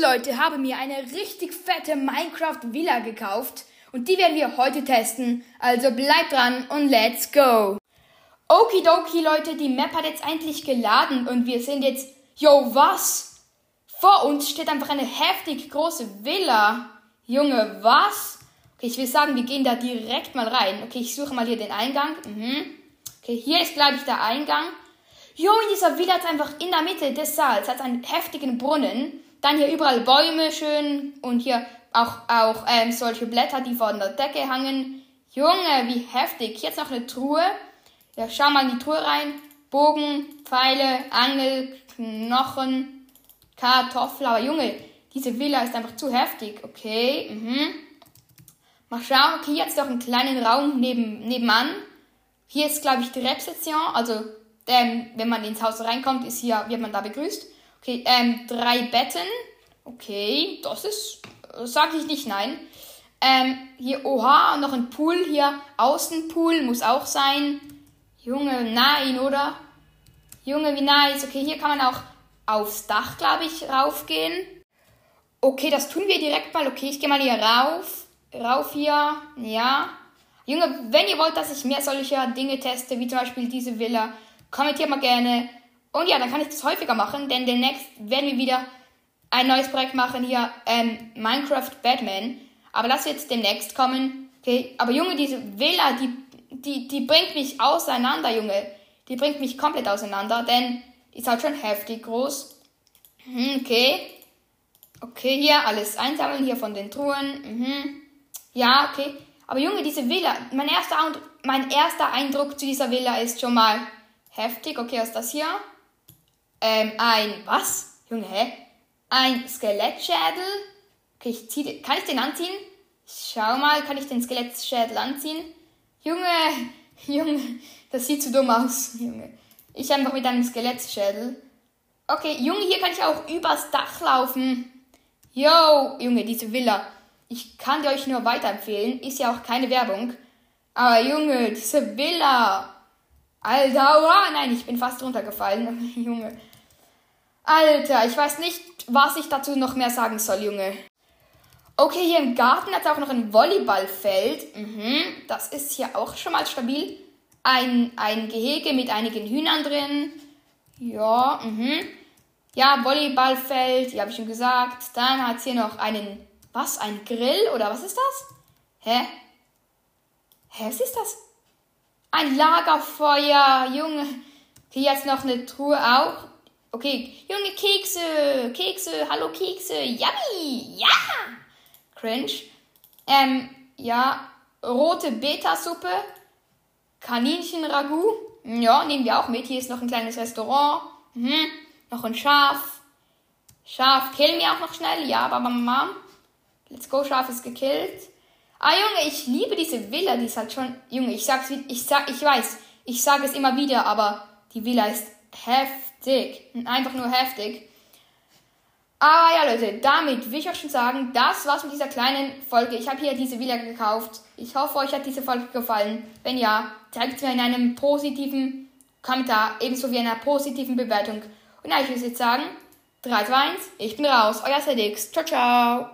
Leute, habe mir eine richtig fette Minecraft-Villa gekauft und die werden wir heute testen. Also bleibt dran und let's go! Okidoki, Leute, die Map hat jetzt endlich geladen und wir sind jetzt... Yo, was? Vor uns steht einfach eine heftig große Villa. Junge, was? Okay, ich will sagen, wir gehen da direkt mal rein. Okay, ich suche mal hier den Eingang. Mhm. Okay, hier ist, glaube ich, der Eingang. Jo, in dieser Villa hat einfach in der Mitte des Saals hat einen heftigen Brunnen. Dann hier überall Bäume schön und hier auch, auch ähm, solche Blätter, die von der Decke hangen. Junge, wie heftig. Ist noch eine Truhe. Ja, schau mal in die Truhe rein. Bogen, Pfeile, Angel, Knochen, Kartoffel. Aber Junge, diese Villa ist einfach zu heftig. Okay, mhm. Mal schauen. Okay, jetzt noch einen kleinen Raum neben, nebenan. Hier ist, glaube ich, die Rezeption. Also, ähm, wenn man ins Haus reinkommt, ist hier, wird man da begrüßt. Okay, ähm, drei Betten. Okay, das ist, sage ich nicht nein. Ähm, hier, oha, noch ein Pool hier. Außenpool muss auch sein. Junge, nein, oder? Junge, wie nice. Okay, hier kann man auch aufs Dach, glaube ich, raufgehen. Okay, das tun wir direkt mal. Okay, ich gehe mal hier rauf. Rauf hier. Ja. Junge, wenn ihr wollt, dass ich mehr solcher Dinge teste, wie zum Beispiel diese Villa, kommentiert mal gerne. Und ja, dann kann ich das häufiger machen, denn demnächst werden wir wieder ein neues Projekt machen hier, ähm, Minecraft Batman. Aber das wird demnächst kommen. Okay, aber Junge, diese Villa, die, die, die bringt mich auseinander, Junge. Die bringt mich komplett auseinander, denn die ist halt schon heftig groß. Mhm, okay. Okay, hier alles einsammeln, hier von den Truhen. Mhm. Ja, okay. Aber Junge, diese Villa, mein erster, mein erster Eindruck zu dieser Villa ist schon mal heftig. Okay, was ist das hier? Ähm, ein, was? Junge, hä? Ein Skelettschädel. Okay, ich zieh, kann ich den anziehen? Schau mal, kann ich den Skelettschädel anziehen? Junge, Junge, das sieht zu dumm aus, Junge. Ich einfach mit einem Skelettschädel. Okay, Junge, hier kann ich auch übers Dach laufen. Yo, Junge, diese Villa. Ich kann dir euch nur weiterempfehlen. Ist ja auch keine Werbung. Aber Junge, diese Villa. Alter, oh, nein, ich bin fast runtergefallen. Junge. Alter, ich weiß nicht, was ich dazu noch mehr sagen soll, Junge. Okay, hier im Garten hat es auch noch ein Volleyballfeld. Mhm, das ist hier auch schon mal stabil. Ein, ein Gehege mit einigen Hühnern drin. Ja, mhm. Ja, Volleyballfeld, die habe ich schon gesagt. Dann hat es hier noch einen was? Ein Grill? Oder was ist das? Hä? Hä, was ist das? Ein Lagerfeuer, Junge. Okay, jetzt noch eine Truhe auch. Okay, Junge, Kekse, Kekse, hallo Kekse, yummy, ja. Cringe. Ähm, ja, rote Beta-Suppe, Kaninchen-Ragout. Ja, nehmen wir auch mit. Hier ist noch ein kleines Restaurant. Mhm. Noch ein Schaf. Schaf killen wir auch noch schnell. Ja, Baba Mama. Let's go, Schaf ist gekillt. Ah, Junge, ich liebe diese Villa, die ist halt schon. Junge, ich sag's ich sag, ich weiß, ich sage es immer wieder, aber die Villa ist heftig. Einfach nur heftig. Aber ja, Leute, damit will ich euch schon sagen, das war's mit dieser kleinen Folge. Ich habe hier diese Villa gekauft. Ich hoffe, euch hat diese Folge gefallen. Wenn ja, zeigt es mir in einem positiven Kommentar, ebenso wie in einer positiven Bewertung. Und ja, ich will jetzt sagen, 3, 2, 1, ich bin raus. Euer Sedix. Ciao, ciao.